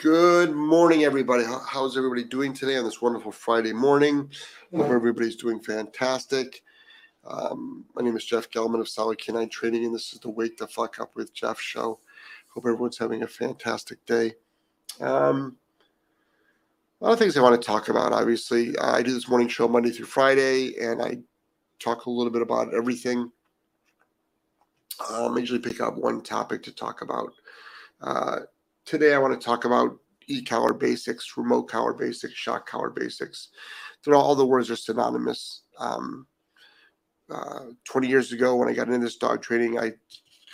Good morning, everybody. How's everybody doing today on this wonderful Friday morning? Hope everybody's doing fantastic. Um, my name is Jeff Gellman of Solid Canine Training, and this is the Wake the Fuck Up with Jeff show. Hope everyone's having a fantastic day. Um, a lot of things I want to talk about. Obviously, I do this morning show Monday through Friday, and I talk a little bit about everything. Um, I usually pick up one topic to talk about. Uh, Today, I want to talk about e-collar basics, remote collar basics, shock collar basics. They're all, all the words are synonymous. Um, uh, 20 years ago, when I got into this dog training, I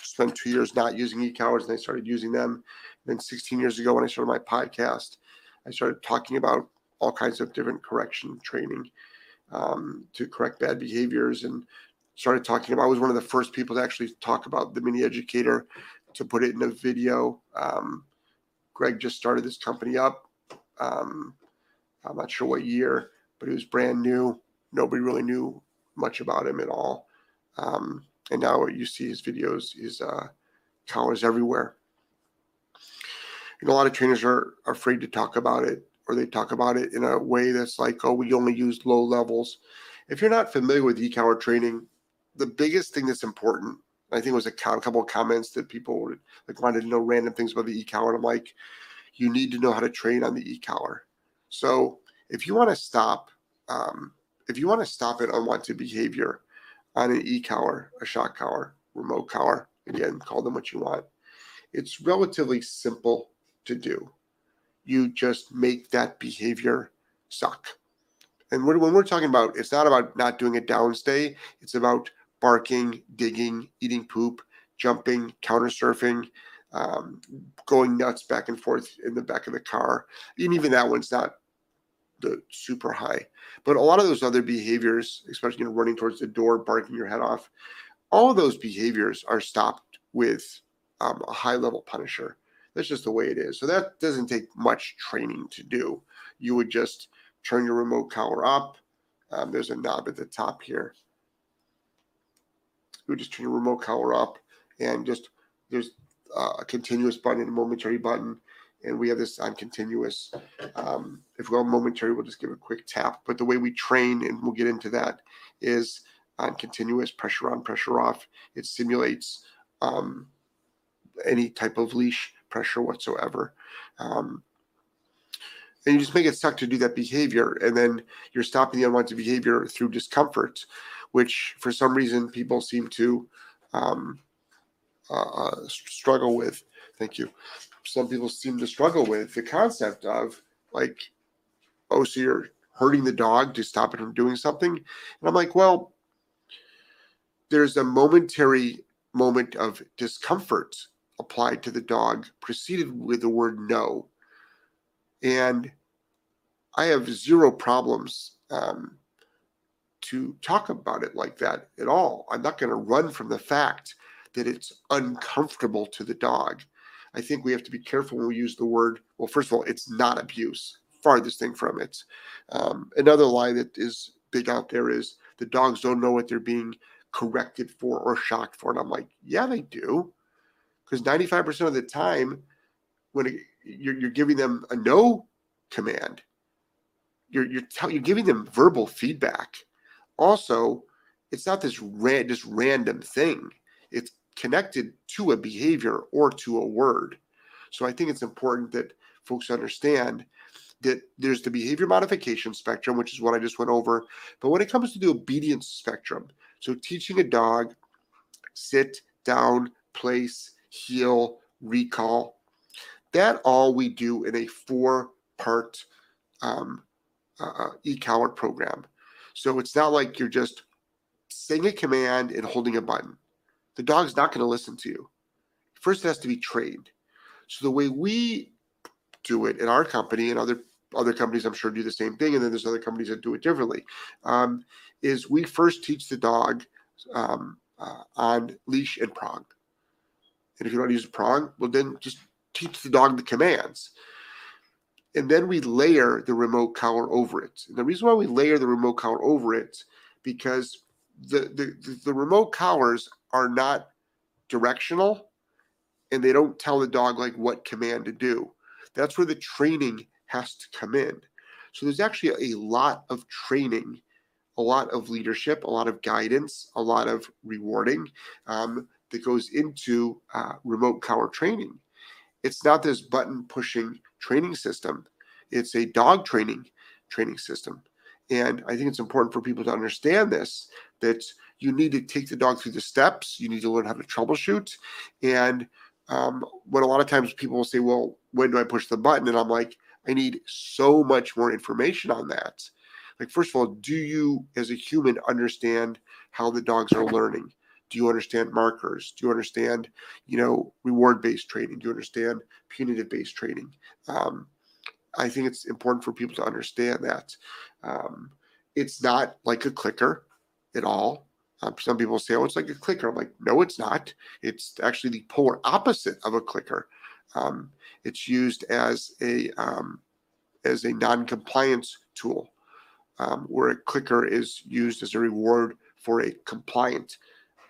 spent two years not using e-collars and I started using them. And then 16 years ago, when I started my podcast, I started talking about all kinds of different correction training um, to correct bad behaviors and started talking about. I was one of the first people to actually talk about the mini educator to put it in a video. Um, Greg just started this company up. Um, I'm not sure what year, but he was brand new. Nobody really knew much about him at all. Um, and now you see his videos, his uh, collars everywhere. And a lot of trainers are, are afraid to talk about it, or they talk about it in a way that's like, oh, we only use low levels. If you're not familiar with e-collar training, the biggest thing that's important I think it was a couple of comments that people would, like wanted to know random things about the e-collar. And I'm like, you need to know how to train on the e-collar. So if you want to stop, um, if you want to stop an unwanted behavior on an e-collar, a shock collar, remote collar, again, call them what you want. It's relatively simple to do. You just make that behavior suck. And when we're talking about, it's not about not doing a downstay. It's about barking, digging, eating poop, jumping, counter surfing, um, going nuts back and forth in the back of the car. And even that one's not the super high. But a lot of those other behaviors, especially you know, running towards the door, barking your head off, all of those behaviors are stopped with um, a high level punisher. That's just the way it is. So that doesn't take much training to do. You would just turn your remote collar up. Um, there's a knob at the top here we just turn the remote collar up and just there's uh, a continuous button and a momentary button. And we have this on continuous. Um, if we go momentary we'll just give a quick tap. But the way we train and we'll get into that is on continuous pressure on pressure off. It simulates um, any type of leash pressure whatsoever. Um, and you just make it suck to do that behavior. And then you're stopping the unwanted behavior through discomfort which for some reason people seem to um, uh, uh, struggle with. Thank you. Some people seem to struggle with the concept of like, oh, so you're hurting the dog to stop it from doing something. And I'm like, well, there's a momentary moment of discomfort applied to the dog, preceded with the word no. And I have zero problems um, to talk about it like that at all. I'm not going to run from the fact that it's uncomfortable to the dog. I think we have to be careful when we use the word. Well, first of all, it's not abuse. Farthest thing from it. Um, another lie that is big out there is the dogs don't know what they're being corrected for or shocked for. And I'm like, yeah, they do. Because 95% of the time, when it, you're, you're giving them a no command, you're you're, you're giving them verbal feedback also it's not this ran, just random thing. It's connected to a behavior or to a word. So i think it's important that folks understand that there's the behavior modification spectrum which is what i just went over. But when it comes to the obedience spectrum so teaching a dog sit down place heel recall that all we do in a four part um, uh, uh e-collar program so it's not like you're just saying a command and holding a button. The dog's not going to listen to you. First, it has to be trained. So the way we do it in our company and other other companies, I'm sure, do the same thing, and then there's other companies that do it differently. Um, is we first teach the dog um, uh, on leash and prong, and if you don't use a prong, well, then just teach the dog the commands and then we layer the remote collar over it. And the reason why we layer the remote collar over it because the, the the remote collars are not directional and they don't tell the dog like what command to do. That's where the training has to come in. So there's actually a lot of training, a lot of leadership, a lot of guidance, a lot of rewarding um, that goes into uh, remote collar training. It's not this button pushing training system. It's a dog training training system. And I think it's important for people to understand this that you need to take the dog through the steps. You need to learn how to troubleshoot. And um, when a lot of times people will say, Well, when do I push the button? And I'm like, I need so much more information on that. Like, first of all, do you as a human understand how the dogs are learning? Do you understand markers? Do you understand, you know, reward based training? Do you understand punitive based training? Um, I think it's important for people to understand that. Um, it's not like a clicker at all. Um, some people say, oh, it's like a clicker. I'm like, no, it's not. It's actually the polar opposite of a clicker. Um, it's used as a um, as a non-compliance tool, um, where a clicker is used as a reward for a compliant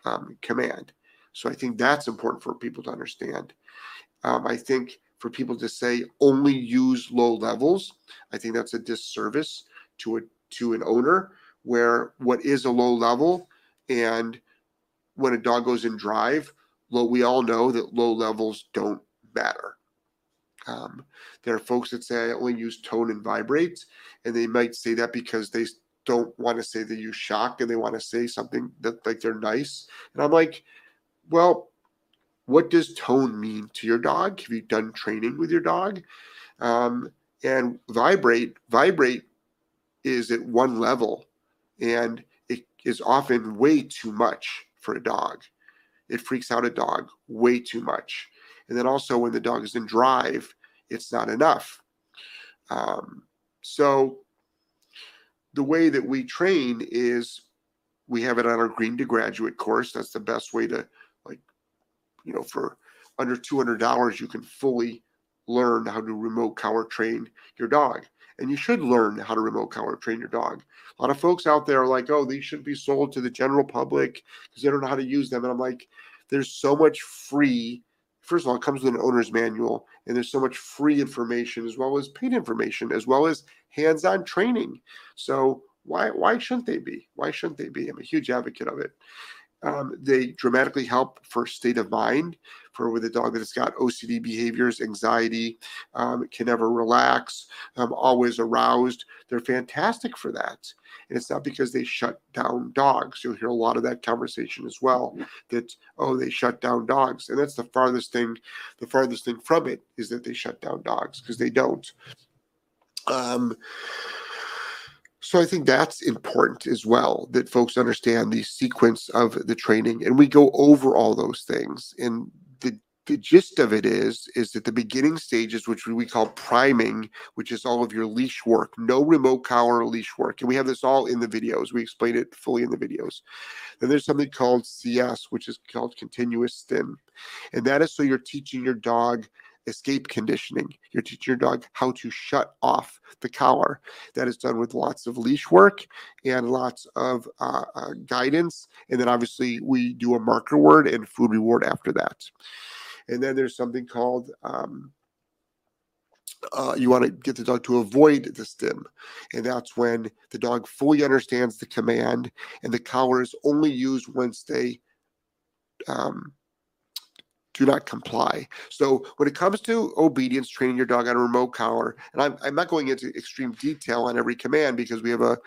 um, command. So I think that's important for people to understand. Um, I think for people to say only use low levels. I think that's a disservice to a to an owner where what is a low level and when a dog goes in drive, low we all know that low levels don't matter. Um, there are folks that say I only use tone and vibrate, and they might say that because they don't want to say they use shock and they want to say something that like they're nice. And I'm like, well, what does tone mean to your dog? Have you done training with your dog? Um, and vibrate, vibrate is at one level, and it is often way too much for a dog. It freaks out a dog way too much. And then also when the dog is in drive, it's not enough. Um, so the way that we train is we have it on our green to graduate course. That's the best way to like, you know, for under $200, you can fully learn how to remote collar train your dog. And you should learn how to remote collar train your dog. A lot of folks out there are like, oh, these shouldn't be sold to the general public because they don't know how to use them. And I'm like, there's so much free. First of all, it comes with an owner's manual, and there's so much free information as well as paid information, as well as hands-on training. So why why shouldn't they be? Why shouldn't they be? I'm a huge advocate of it. Um, they dramatically help for state of mind for with a dog that's got OCD behaviors, anxiety, um, can never relax, um, always aroused. They're fantastic for that. And it's not because they shut down dogs. You'll hear a lot of that conversation as well. That oh, they shut down dogs, and that's the farthest thing. The farthest thing from it is that they shut down dogs because they don't. Um, so I think that's important as well that folks understand the sequence of the training and we go over all those things. And the the gist of it is is that the beginning stages, which we call priming, which is all of your leash work, no remote collar leash work. And we have this all in the videos. We explain it fully in the videos. Then there's something called CS, which is called continuous stim. And that is so you're teaching your dog escape conditioning. You're teaching your dog how to shut off the collar. That is done with lots of leash work and lots of uh, uh, guidance. And then obviously we do a marker word and food reward after that. And then there's something called um, uh, you want to get the dog to avoid the stim. And that's when the dog fully understands the command and the collar is only used once they um, do not comply. So when it comes to obedience, training your dog on a remote collar, and I'm, I'm not going into extreme detail on every command because we have a,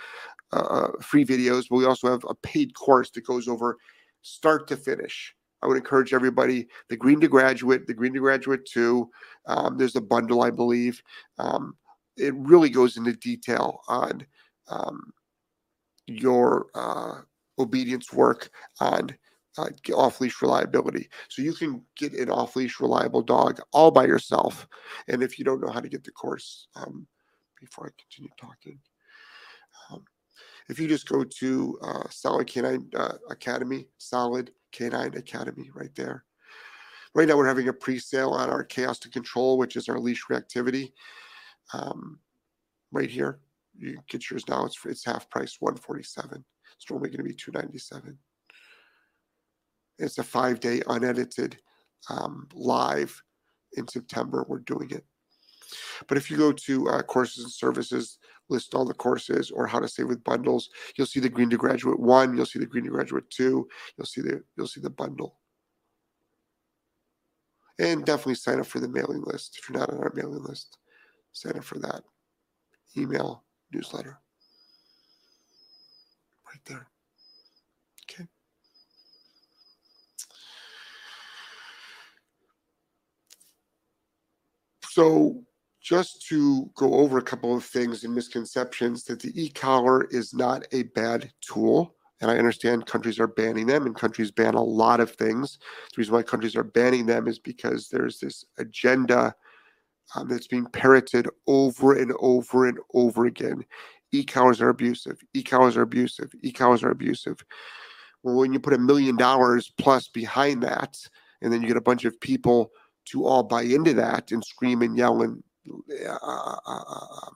a free videos, but we also have a paid course that goes over start to finish. I would encourage everybody the Green to Graduate, the Green to Graduate 2. Um, there's a bundle, I believe. Um, it really goes into detail on um, your uh, obedience work, on uh, off leash reliability. So you can get an off leash reliable dog all by yourself. And if you don't know how to get the course, um, before I continue talking, um, if you just go to uh, Solid Canine uh, Academy, Solid Canine Academy, right there. Right now, we're having a pre sale on our Chaos to Control, which is our leash reactivity. Um, right here, you get yours now. It's it's half price, 147 It's normally going to be 297 it's a five day unedited um, live in September. We're doing it. But if you go to uh, courses and services, list all the courses or how to save with bundles, you'll see the Green to Graduate one, you'll see the Green to Graduate two, you'll see the you'll see the bundle. And definitely sign up for the mailing list if you're not on our mailing list. Sign up for that email newsletter right there. So, just to go over a couple of things and misconceptions that the e-collar is not a bad tool. And I understand countries are banning them, and countries ban a lot of things. The reason why countries are banning them is because there's this agenda um, that's being parroted over and over and over again. E-collars are abusive. E-collars are abusive. E-collars are abusive. Well, when you put a million dollars plus behind that, and then you get a bunch of people to all buy into that and scream and yell and uh, uh, uh,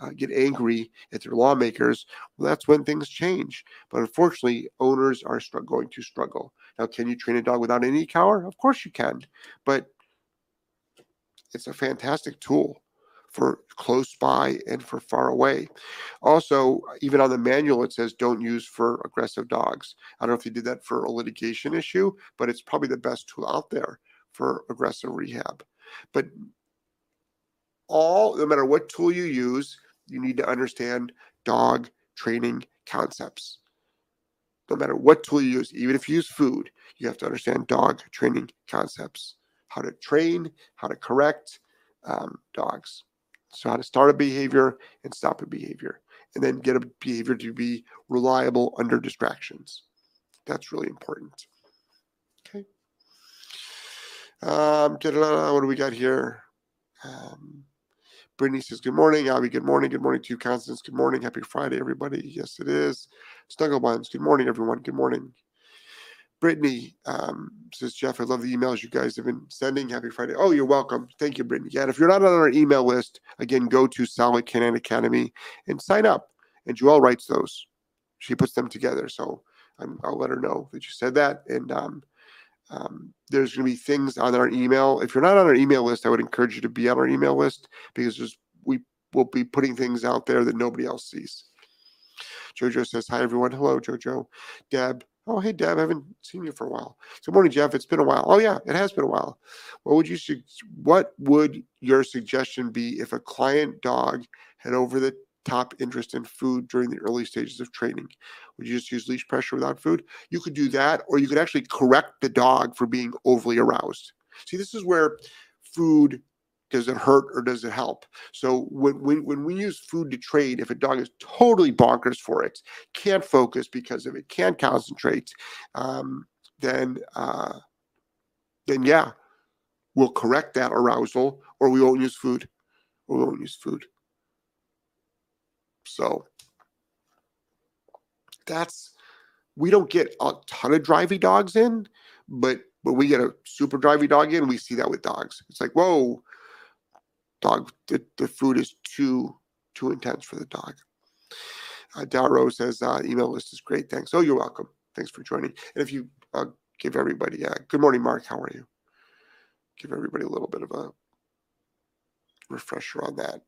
uh, get angry at their lawmakers, well, that's when things change. But unfortunately, owners are str- going to struggle. Now, can you train a dog without any collar? Of course you can, but it's a fantastic tool for close by and for far away. Also, even on the manual, it says don't use for aggressive dogs. I don't know if they did that for a litigation issue, but it's probably the best tool out there for aggressive rehab. But all, no matter what tool you use, you need to understand dog training concepts. No matter what tool you use, even if you use food, you have to understand dog training concepts how to train, how to correct um, dogs. So, how to start a behavior and stop a behavior, and then get a behavior to be reliable under distractions. That's really important. Um, what do we got here? Um, Brittany says, Good morning. Abby, good morning. Good morning to you, Constance. Good morning. Happy Friday, everybody. Yes, it is. Snugglebuns, good morning, everyone. Good morning. Brittany um, says, Jeff, I love the emails you guys have been sending. Happy Friday. Oh, you're welcome. Thank you, Brittany. Yeah, if you're not on our email list, again, go to Solid Canine Academy and sign up. And Joelle writes those. She puts them together. So i will let her know that you said that. And um, um, there's going to be things on our email. If you're not on our email list, I would encourage you to be on our email list because we will be putting things out there that nobody else sees. Jojo says, Hi, everyone. Hello, Jojo. Deb, Oh, hey, Deb, I haven't seen you for a while. Good morning, Jeff. It's been a while. Oh, yeah, it has been a while. What would you what would your suggestion be if a client dog had over the top interest in food during the early stages of training? Would you just use leash pressure without food? You could do that, or you could actually correct the dog for being overly aroused. See, this is where food does it hurt or does it help? So when, when, when we use food to trade, if a dog is totally bonkers for it, can't focus because of it, can't concentrate, um, then uh, then yeah, we'll correct that arousal, or we won't use food, or we won't use food. So that's we don't get a ton of drivey dogs in, but but we get a super drivey dog in, we see that with dogs. It's like, whoa, dog the, the food is too too intense for the dog. Uh, Dalro says uh, email list is great. Thanks. Oh, you're welcome. Thanks for joining. And if you uh, give everybody, uh, good morning, Mark. How are you? Give everybody a little bit of a refresher on that.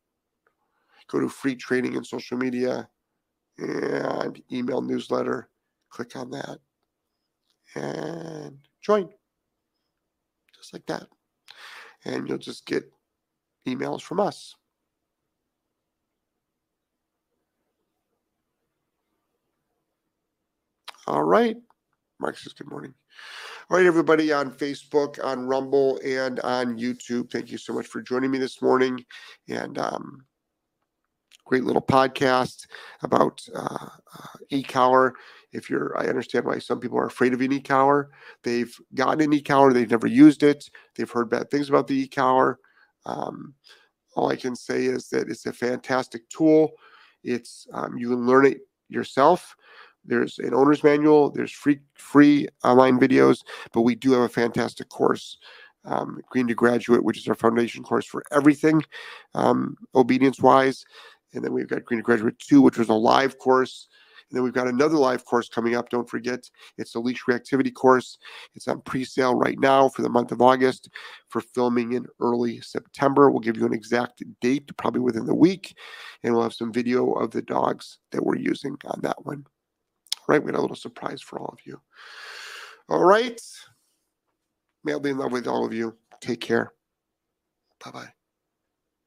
Go to free training and social media and email newsletter. Click on that and join. Just like that. And you'll just get emails from us. All right. Mark says good morning. All right, everybody on Facebook, on Rumble, and on YouTube. Thank you so much for joining me this morning. And um, great little podcast about uh, uh, e-collar. If you're, I understand why some people are afraid of an e-collar. They've gotten an e-collar, they've never used it. They've heard bad things about the e-collar. Um, all I can say is that it's a fantastic tool. It's um, you can learn it yourself. There's an owner's manual. There's free free online videos, but we do have a fantastic course, um, Green to Graduate, which is our foundation course for everything um, obedience wise. And then we've got Green Graduate 2, which was a live course. And then we've got another live course coming up. Don't forget, it's the leash reactivity course. It's on pre sale right now for the month of August for filming in early September. We'll give you an exact date, probably within the week, and we'll have some video of the dogs that we're using on that one. All right, we got a little surprise for all of you. All right. Be in love with all of you. Take care. Bye bye.